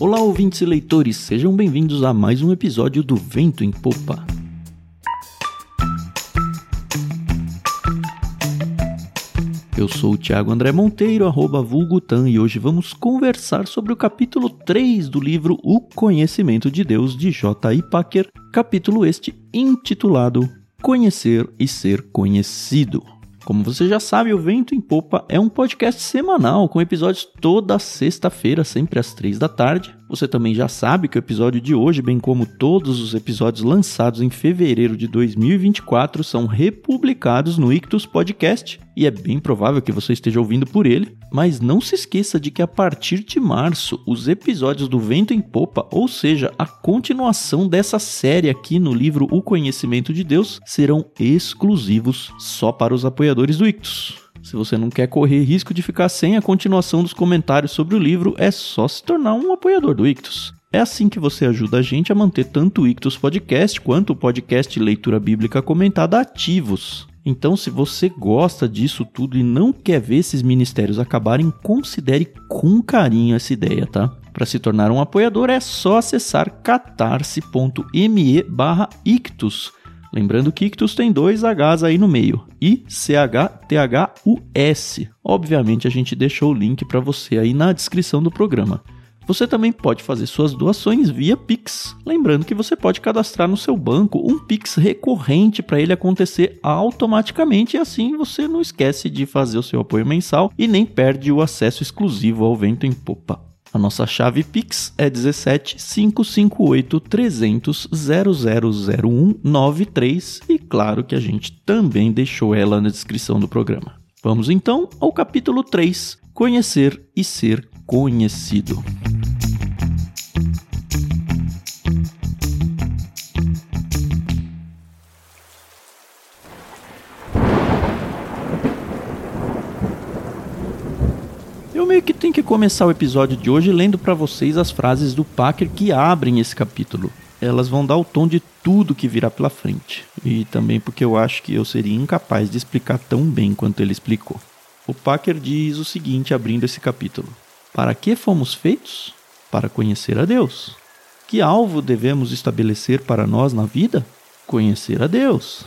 Olá, ouvintes e leitores, sejam bem-vindos a mais um episódio do Vento em Popa. Eu sou o Thiago André Monteiro, arroba Vulgutan, e hoje vamos conversar sobre o capítulo 3 do livro O Conhecimento de Deus, de J.I. Packer, capítulo este intitulado Conhecer e Ser Conhecido. Como você já sabe, o Vento em Popa é um podcast semanal com episódios toda sexta-feira, sempre às três da tarde. Você também já sabe que o episódio de hoje, bem como todos os episódios lançados em fevereiro de 2024, são republicados no Ictus Podcast e é bem provável que você esteja ouvindo por ele. Mas não se esqueça de que a partir de março, os episódios do Vento em Popa, ou seja, a continuação dessa série aqui no livro O Conhecimento de Deus, serão exclusivos só para os apoiadores do Ictus. Se você não quer correr risco de ficar sem a continuação dos comentários sobre o livro, é só se tornar um apoiador do Ictus. É assim que você ajuda a gente a manter tanto o Ictus Podcast quanto o podcast Leitura Bíblica Comentada ativos. Então, se você gosta disso tudo e não quer ver esses ministérios acabarem, considere com carinho essa ideia, tá? Para se tornar um apoiador é só acessar catarse.me ictus. Lembrando que ictus tem dois Hs aí no meio, I-C-H-T-H-U-S. Obviamente a gente deixou o link para você aí na descrição do programa. Você também pode fazer suas doações via Pix. Lembrando que você pode cadastrar no seu banco um Pix recorrente para ele acontecer automaticamente e assim você não esquece de fazer o seu apoio mensal e nem perde o acesso exclusivo ao Vento em Popa. A nossa chave Pix é 17 558 300 000193 e claro que a gente também deixou ela na descrição do programa. Vamos então ao capítulo 3: Conhecer e ser conhecido. Tenho que começar o episódio de hoje lendo para vocês as frases do Packer que abrem esse capítulo. Elas vão dar o tom de tudo que virá pela frente. E também porque eu acho que eu seria incapaz de explicar tão bem quanto ele explicou. O Packer diz o seguinte abrindo esse capítulo: Para que fomos feitos? Para conhecer a Deus. Que alvo devemos estabelecer para nós na vida? Conhecer a Deus.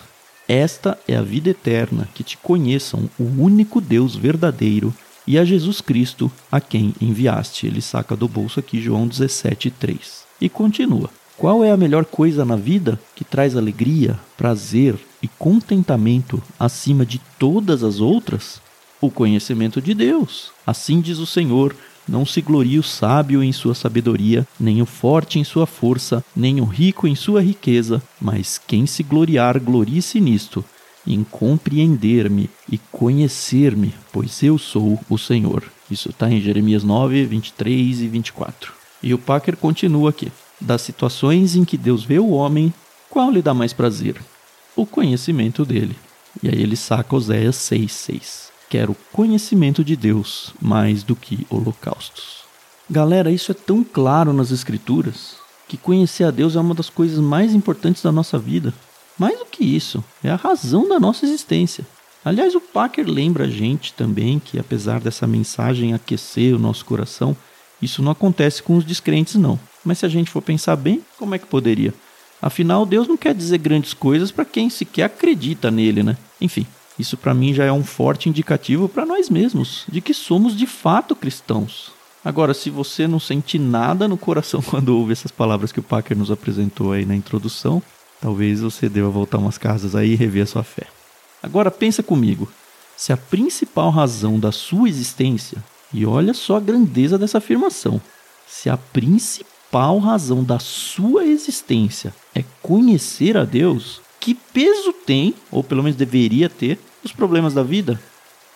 Esta é a vida eterna, que te conheçam o único Deus verdadeiro e a Jesus Cristo, a quem enviaste. Ele saca do bolso aqui João 17:3 e continua: Qual é a melhor coisa na vida que traz alegria, prazer e contentamento acima de todas as outras? O conhecimento de Deus. Assim diz o Senhor: não se glorie o sábio em sua sabedoria, nem o forte em sua força, nem o rico em sua riqueza, mas quem se gloriar, glorie-se nisto, em compreender-me e conhecer-me, pois eu sou o Senhor. Isso está em Jeremias 9, 23 e 24. E o Packer continua aqui. Das situações em que Deus vê o homem, qual lhe dá mais prazer? O conhecimento dele. E aí ele saca Oséias 6, 6. Quero conhecimento de Deus mais do que holocaustos. Galera, isso é tão claro nas Escrituras que conhecer a Deus é uma das coisas mais importantes da nossa vida. Mais do que isso, é a razão da nossa existência. Aliás, o Packer lembra a gente também que, apesar dessa mensagem aquecer o nosso coração, isso não acontece com os descrentes, não. Mas se a gente for pensar bem, como é que poderia? Afinal, Deus não quer dizer grandes coisas para quem sequer acredita nele, né? Enfim, isso para mim já é um forte indicativo para nós mesmos de que somos de fato cristãos. Agora, se você não sente nada no coração quando ouve essas palavras que o Packer nos apresentou aí na introdução, talvez você deva voltar umas casas aí e rever a sua fé. Agora pensa comigo, se a principal razão da sua existência, e olha só a grandeza dessa afirmação, se a principal razão da sua existência é conhecer a Deus, que peso tem, ou pelo menos deveria ter, os problemas da vida?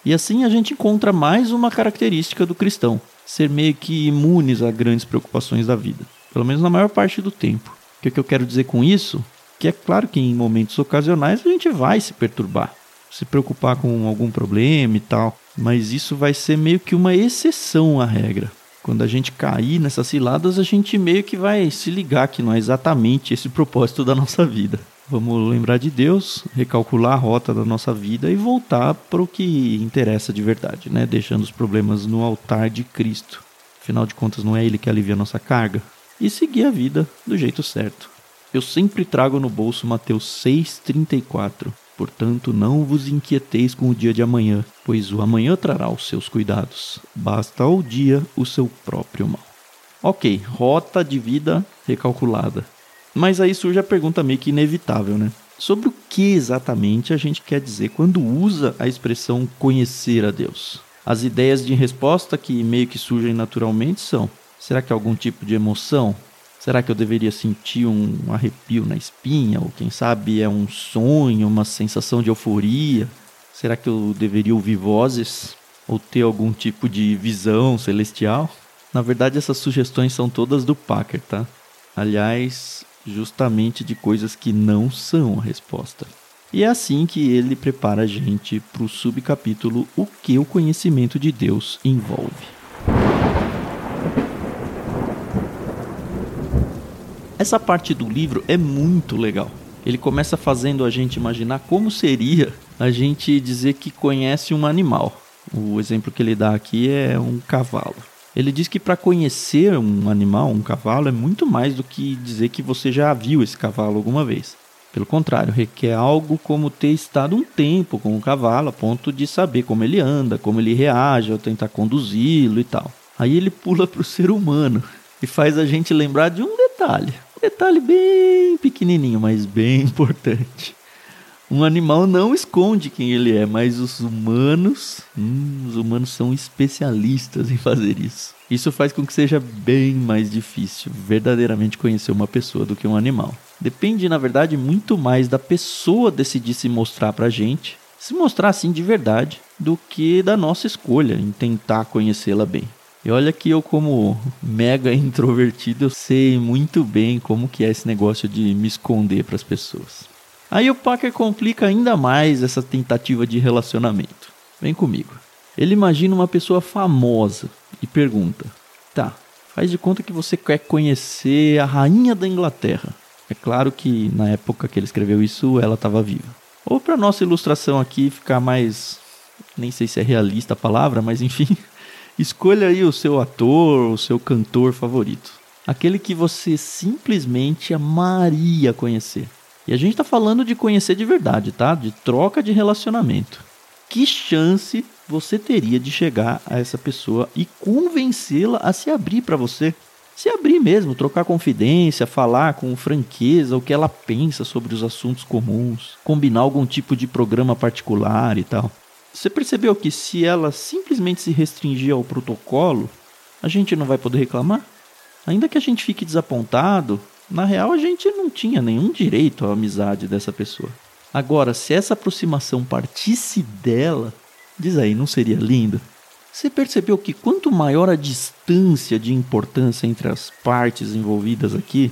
E assim a gente encontra mais uma característica do cristão, ser meio que imunes a grandes preocupações da vida, pelo menos na maior parte do tempo. O que, é que eu quero dizer com isso? Que é claro que em momentos ocasionais a gente vai se perturbar, se preocupar com algum problema e tal, mas isso vai ser meio que uma exceção à regra. Quando a gente cair nessas ciladas, a gente meio que vai se ligar que não é exatamente esse o propósito da nossa vida. Vamos lembrar de Deus, recalcular a rota da nossa vida e voltar para o que interessa de verdade, né? Deixando os problemas no altar de Cristo. afinal de contas não é ele que alivia a nossa carga, e seguir a vida do jeito certo. Eu sempre trago no bolso Mateus 6,34. Portanto, não vos inquieteis com o dia de amanhã, pois o amanhã trará os seus cuidados. Basta ao dia o seu próprio mal. Ok, rota de vida recalculada. Mas aí surge a pergunta meio que inevitável, né? Sobre o que exatamente a gente quer dizer quando usa a expressão conhecer a Deus? As ideias de resposta que meio que surgem naturalmente são: será que é algum tipo de emoção? Será que eu deveria sentir um arrepio na espinha? Ou quem sabe é um sonho, uma sensação de euforia? Será que eu deveria ouvir vozes? Ou ter algum tipo de visão celestial? Na verdade, essas sugestões são todas do Packer, tá? Aliás, justamente de coisas que não são a resposta. E é assim que ele prepara a gente para o subcapítulo O que o conhecimento de Deus envolve. Essa parte do livro é muito legal. Ele começa fazendo a gente imaginar como seria a gente dizer que conhece um animal. O exemplo que ele dá aqui é um cavalo. Ele diz que para conhecer um animal, um cavalo, é muito mais do que dizer que você já viu esse cavalo alguma vez. Pelo contrário, requer algo como ter estado um tempo com o cavalo a ponto de saber como ele anda, como ele reage ao tentar conduzi-lo e tal. Aí ele pula para o ser humano e faz a gente lembrar de um detalhe. Detalhe bem pequenininho, mas bem importante. Um animal não esconde quem ele é, mas os humanos, hum, os humanos são especialistas em fazer isso. Isso faz com que seja bem mais difícil verdadeiramente conhecer uma pessoa do que um animal. Depende, na verdade, muito mais da pessoa decidir se mostrar pra gente, se mostrar assim de verdade, do que da nossa escolha em tentar conhecê-la bem. E olha que eu como mega introvertido, eu sei muito bem como que é esse negócio de me esconder para as pessoas. Aí o Packer complica ainda mais essa tentativa de relacionamento. Vem comigo. Ele imagina uma pessoa famosa e pergunta: "Tá, faz de conta que você quer conhecer a rainha da Inglaterra". É claro que na época que ele escreveu isso, ela estava viva. Ou para nossa ilustração aqui ficar mais nem sei se é realista a palavra, mas enfim, Escolha aí o seu ator, o seu cantor favorito. Aquele que você simplesmente amaria conhecer. E a gente está falando de conhecer de verdade, tá? De troca de relacionamento. Que chance você teria de chegar a essa pessoa e convencê-la a se abrir para você? Se abrir mesmo, trocar confidência, falar com franqueza o que ela pensa sobre os assuntos comuns, combinar algum tipo de programa particular e tal. Você percebeu que se ela simplesmente se restringir ao protocolo, a gente não vai poder reclamar? Ainda que a gente fique desapontado, na real a gente não tinha nenhum direito à amizade dessa pessoa. Agora, se essa aproximação partisse dela, diz aí, não seria lindo? Você percebeu que quanto maior a distância de importância entre as partes envolvidas aqui,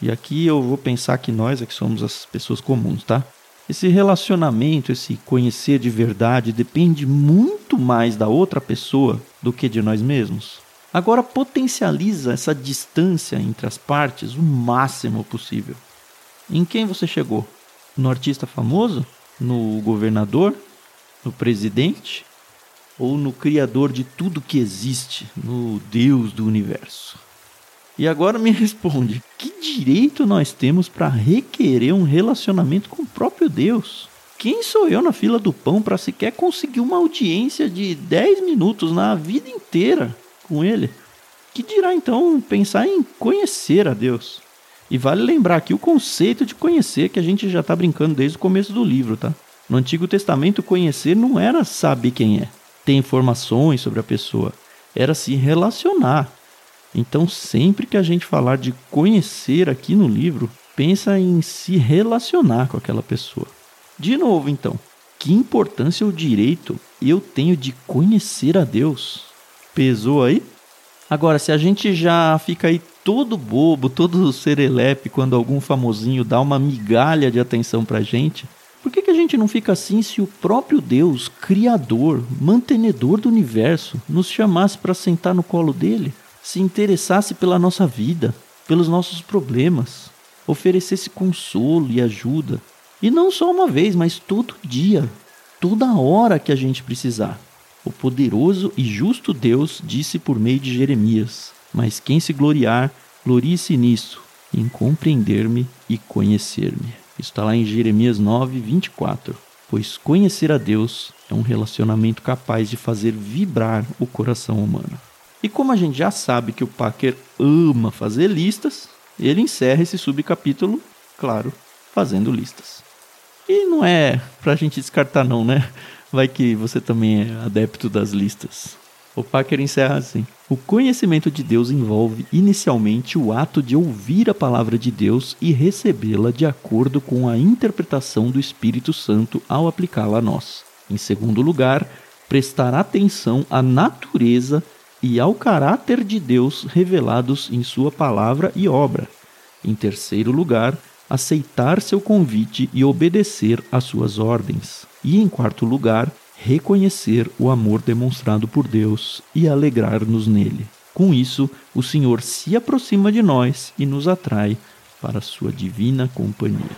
e aqui eu vou pensar que nós é que somos as pessoas comuns, tá? Esse relacionamento, esse conhecer de verdade, depende muito mais da outra pessoa do que de nós mesmos. Agora, potencializa essa distância entre as partes o máximo possível. Em quem você chegou? No artista famoso? No governador? No presidente? Ou no criador de tudo que existe? No Deus do universo? E agora me responde: que direito nós temos para requerer um relacionamento com o próprio Deus? Quem sou eu na fila do pão para sequer conseguir uma audiência de 10 minutos na vida inteira com Ele? Que dirá então pensar em conhecer a Deus? E vale lembrar aqui o conceito de conhecer que a gente já está brincando desde o começo do livro, tá? No Antigo Testamento, conhecer não era saber quem é, ter informações sobre a pessoa, era se relacionar, então, sempre que a gente falar de conhecer aqui no livro, pensa em se relacionar com aquela pessoa. De novo, então, que importância o direito eu tenho de conhecer a Deus? Pesou aí? Agora, se a gente já fica aí todo bobo, todo serelepe quando algum famosinho dá uma migalha de atenção pra gente, por que, que a gente não fica assim se o próprio Deus, Criador, mantenedor do universo, nos chamasse para sentar no colo dele? Se interessasse pela nossa vida, pelos nossos problemas, oferecesse consolo e ajuda. E não só uma vez, mas todo dia, toda hora que a gente precisar. O poderoso e justo Deus disse por meio de Jeremias: Mas quem se gloriar, glorie-se nisso, em compreender-me e conhecer-me. Isso está lá em Jeremias 9, 24. Pois conhecer a Deus é um relacionamento capaz de fazer vibrar o coração humano. E como a gente já sabe que o Packer ama fazer listas, ele encerra esse subcapítulo, claro, fazendo listas. E não é pra gente descartar não, né? Vai que você também é adepto das listas. O Packer encerra assim: O conhecimento de Deus envolve inicialmente o ato de ouvir a palavra de Deus e recebê-la de acordo com a interpretação do Espírito Santo ao aplicá-la a nós. Em segundo lugar, prestar atenção à natureza e ao caráter de Deus revelados em Sua palavra e obra. Em terceiro lugar, aceitar seu convite e obedecer às suas ordens. E, em quarto lugar, reconhecer o amor demonstrado por Deus e alegrar-nos nele. Com isso, o Senhor se aproxima de nós e nos atrai para sua divina companhia.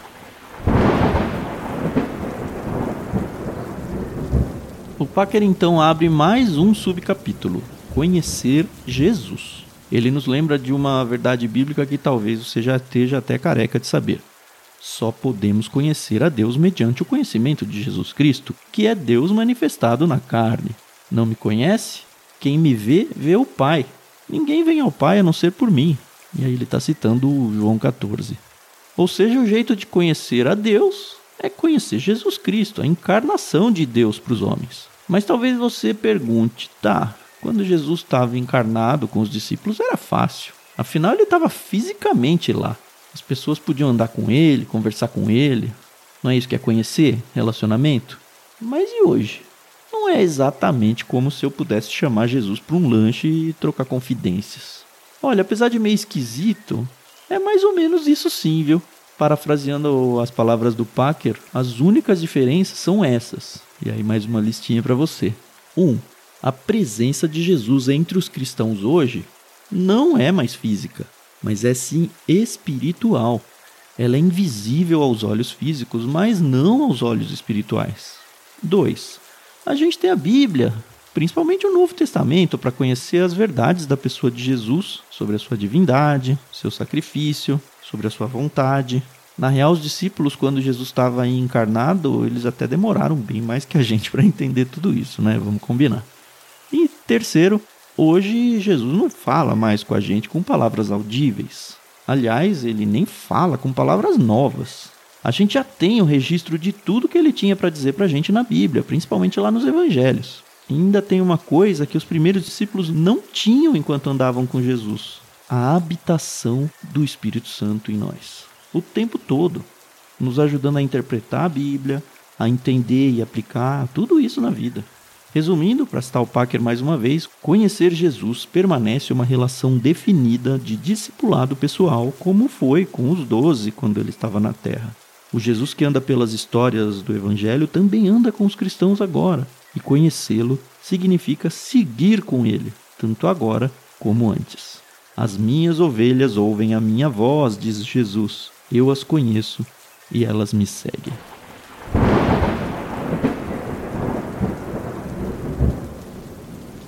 O Packer então abre mais um subcapítulo: Conhecer Jesus ele nos lembra de uma verdade bíblica que talvez você já esteja até careca de saber. Só podemos conhecer a Deus mediante o conhecimento de Jesus Cristo, que é Deus manifestado na carne. Não me conhece? Quem me vê, vê o Pai. Ninguém vem ao Pai a não ser por mim. E aí ele está citando João 14. Ou seja, o jeito de conhecer a Deus é conhecer Jesus Cristo, a encarnação de Deus para os homens. Mas talvez você pergunte, tá, quando Jesus estava encarnado com os discípulos era fácil. Afinal, ele estava fisicamente lá. As pessoas podiam andar com ele, conversar com ele. Não é isso que é conhecer? Relacionamento? Mas e hoje? Não é exatamente como se eu pudesse chamar Jesus para um lanche e trocar confidências. Olha, apesar de meio esquisito, é mais ou menos isso sim, viu? Parafraseando as palavras do Packer, as únicas diferenças são essas. E aí mais uma listinha para você. 1. Um, a presença de Jesus entre os cristãos hoje não é mais física, mas é sim espiritual. Ela é invisível aos olhos físicos, mas não aos olhos espirituais. 2. A gente tem a Bíblia, principalmente o Novo Testamento, para conhecer as verdades da pessoa de Jesus sobre a sua divindade, seu sacrifício, sobre a sua vontade. Na real, os discípulos, quando Jesus estava encarnado, eles até demoraram bem mais que a gente para entender tudo isso, né? Vamos combinar. Terceiro, hoje Jesus não fala mais com a gente com palavras audíveis. Aliás, ele nem fala com palavras novas. A gente já tem o registro de tudo que ele tinha para dizer para a gente na Bíblia, principalmente lá nos Evangelhos. E ainda tem uma coisa que os primeiros discípulos não tinham enquanto andavam com Jesus: a habitação do Espírito Santo em nós. O tempo todo, nos ajudando a interpretar a Bíblia, a entender e aplicar tudo isso na vida. Resumindo, para citar o Packer mais uma vez, conhecer Jesus permanece uma relação definida de discipulado pessoal, como foi com os doze quando ele estava na Terra. O Jesus que anda pelas histórias do Evangelho também anda com os cristãos agora, e conhecê-lo significa seguir com ele, tanto agora como antes. As minhas ovelhas ouvem a minha voz, diz Jesus. Eu as conheço e elas me seguem.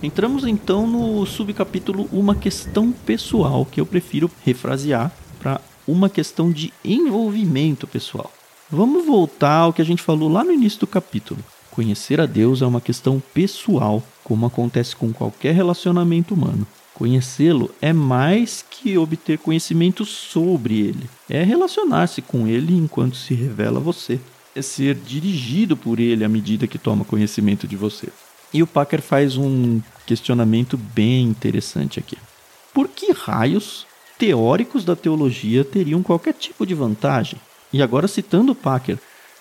Entramos então no subcapítulo Uma Questão Pessoal, que eu prefiro refrasear para uma questão de envolvimento pessoal. Vamos voltar ao que a gente falou lá no início do capítulo. Conhecer a Deus é uma questão pessoal, como acontece com qualquer relacionamento humano. Conhecê-lo é mais que obter conhecimento sobre ele, é relacionar-se com ele enquanto se revela a você, é ser dirigido por ele à medida que toma conhecimento de você. E o Packer faz um questionamento bem interessante aqui. Por que raios teóricos da teologia teriam qualquer tipo de vantagem? E agora citando o Packer,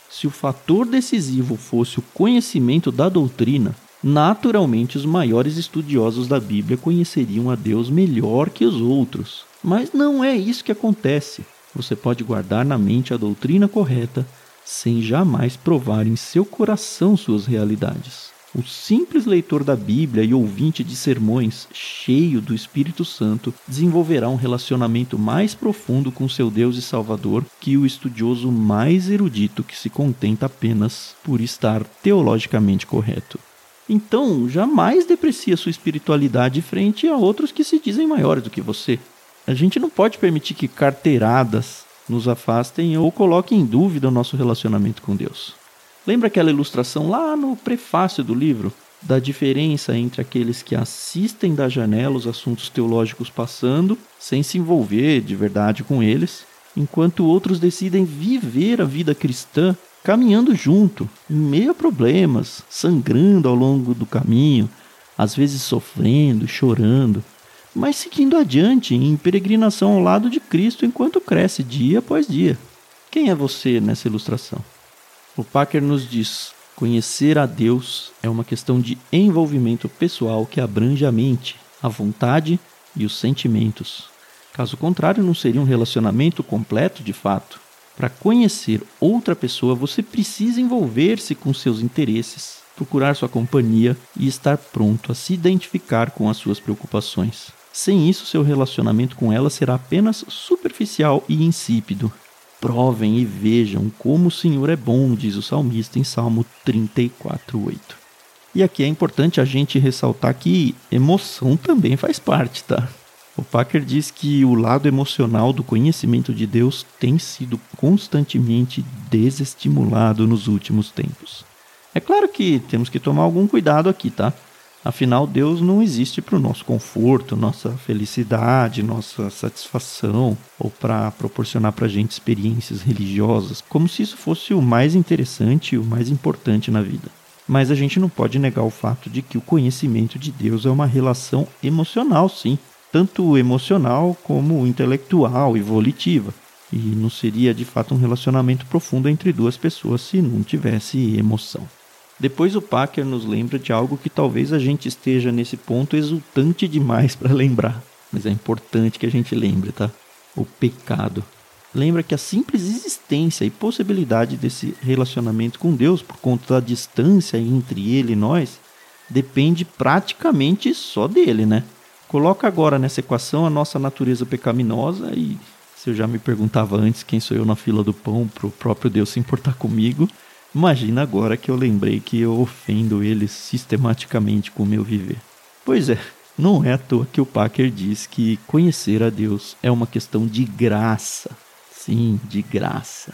se o fator decisivo fosse o conhecimento da doutrina, naturalmente os maiores estudiosos da Bíblia conheceriam a Deus melhor que os outros. Mas não é isso que acontece. Você pode guardar na mente a doutrina correta sem jamais provar em seu coração suas realidades. O simples leitor da Bíblia e ouvinte de sermões, cheio do Espírito Santo, desenvolverá um relacionamento mais profundo com seu Deus e Salvador que o estudioso mais erudito que se contenta apenas por estar teologicamente correto. Então, jamais deprecie a sua espiritualidade frente a outros que se dizem maiores do que você. A gente não pode permitir que carteiradas nos afastem ou coloquem em dúvida o nosso relacionamento com Deus. Lembra aquela ilustração lá no prefácio do livro? Da diferença entre aqueles que assistem da janela os assuntos teológicos passando, sem se envolver de verdade com eles, enquanto outros decidem viver a vida cristã caminhando junto, em meio a problemas, sangrando ao longo do caminho, às vezes sofrendo, chorando, mas seguindo adiante em peregrinação ao lado de Cristo enquanto cresce dia após dia. Quem é você nessa ilustração? O Packer nos diz: conhecer a Deus é uma questão de envolvimento pessoal que abrange a mente, a vontade e os sentimentos. Caso contrário, não seria um relacionamento completo de fato. Para conhecer outra pessoa, você precisa envolver-se com seus interesses, procurar sua companhia e estar pronto a se identificar com as suas preocupações. Sem isso, seu relacionamento com ela será apenas superficial e insípido. Provem e vejam como o Senhor é bom, diz o salmista em Salmo 34:8. E aqui é importante a gente ressaltar que emoção também faz parte, tá? O Packer diz que o lado emocional do conhecimento de Deus tem sido constantemente desestimulado nos últimos tempos. É claro que temos que tomar algum cuidado aqui, tá? Afinal, Deus não existe para o nosso conforto, nossa felicidade, nossa satisfação, ou para proporcionar para a gente experiências religiosas, como se isso fosse o mais interessante e o mais importante na vida. Mas a gente não pode negar o fato de que o conhecimento de Deus é uma relação emocional, sim tanto emocional como intelectual e volitiva. E não seria de fato um relacionamento profundo entre duas pessoas se não tivesse emoção. Depois o Packer nos lembra de algo que talvez a gente esteja nesse ponto exultante demais para lembrar, mas é importante que a gente lembre, tá? O pecado. Lembra que a simples existência e possibilidade desse relacionamento com Deus, por conta da distância entre ele e nós, depende praticamente só dele, né? Coloca agora nessa equação a nossa natureza pecaminosa e se eu já me perguntava antes quem sou eu na fila do pão para o próprio Deus se importar comigo, imagina agora que eu lembrei que eu ofendo ele sistematicamente com o meu viver. Pois é, não é à toa que o Packer diz que conhecer a Deus é uma questão de graça. Sim, de graça.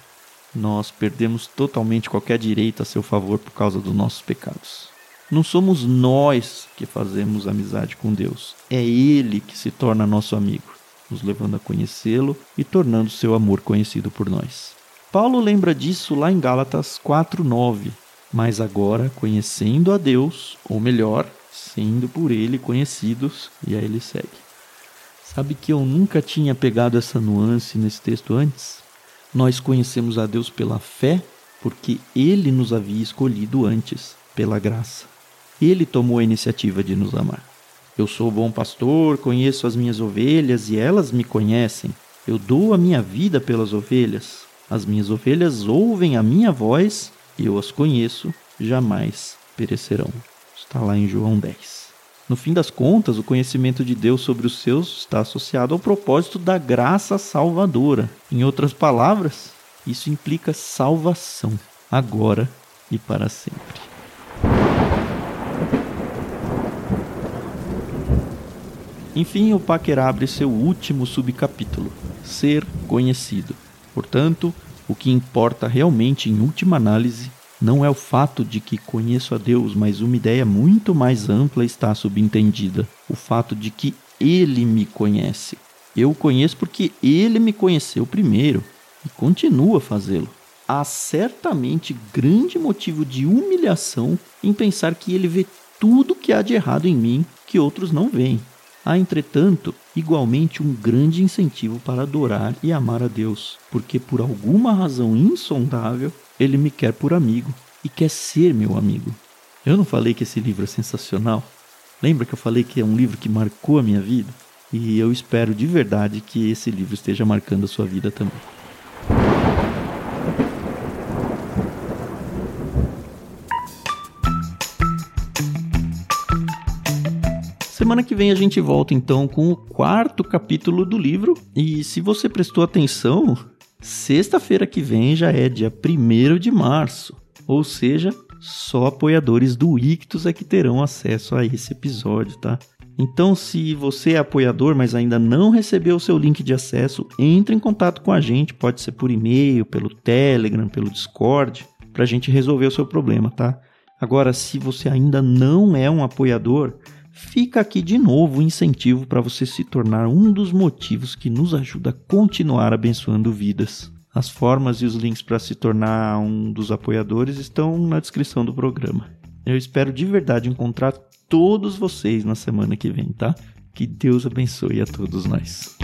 Nós perdemos totalmente qualquer direito a seu favor por causa dos nossos pecados. Não somos nós que fazemos amizade com Deus, é Ele que se torna nosso amigo, nos levando a conhecê-lo e tornando seu amor conhecido por nós. Paulo lembra disso lá em Gálatas 4:9. Mas agora, conhecendo a Deus, ou melhor, sendo por ele conhecidos, e aí ele segue. Sabe que eu nunca tinha pegado essa nuance nesse texto antes? Nós conhecemos a Deus pela fé, porque ele nos havia escolhido antes, pela graça. Ele tomou a iniciativa de nos amar. Eu sou bom pastor, conheço as minhas ovelhas e elas me conhecem. Eu dou a minha vida pelas ovelhas. As minhas ovelhas ouvem a minha voz, eu as conheço, jamais perecerão. Está lá em João 10. No fim das contas, o conhecimento de Deus sobre os seus está associado ao propósito da graça salvadora. Em outras palavras, isso implica salvação, agora e para sempre. Enfim, o Packer abre seu último subcapítulo: Ser conhecido. Portanto, o que importa realmente, em última análise, não é o fato de que conheço a Deus, mas uma ideia muito mais ampla está subentendida: o fato de que Ele me conhece. Eu o conheço porque Ele me conheceu primeiro e continua a fazê-lo. Há certamente grande motivo de humilhação em pensar que Ele vê tudo que há de errado em mim que outros não veem. Há, entretanto, igualmente um grande incentivo para adorar e amar a Deus, porque por alguma razão insondável ele me quer por amigo e quer ser meu amigo. Eu não falei que esse livro é sensacional? Lembra que eu falei que é um livro que marcou a minha vida? E eu espero de verdade que esse livro esteja marcando a sua vida também. Semana que vem a gente volta então com o quarto capítulo do livro. E se você prestou atenção, sexta-feira que vem já é dia 1 de março. Ou seja, só apoiadores do Ictus é que terão acesso a esse episódio, tá? Então, se você é apoiador, mas ainda não recebeu o seu link de acesso, entre em contato com a gente, pode ser por e-mail, pelo Telegram, pelo Discord, para a gente resolver o seu problema, tá? Agora, se você ainda não é um apoiador, fica aqui de novo o incentivo para você se tornar um dos motivos que nos ajuda a continuar abençoando vidas. As formas e os links para se tornar um dos apoiadores estão na descrição do programa. Eu espero de verdade encontrar todos vocês na semana que vem, tá? Que Deus abençoe a todos nós.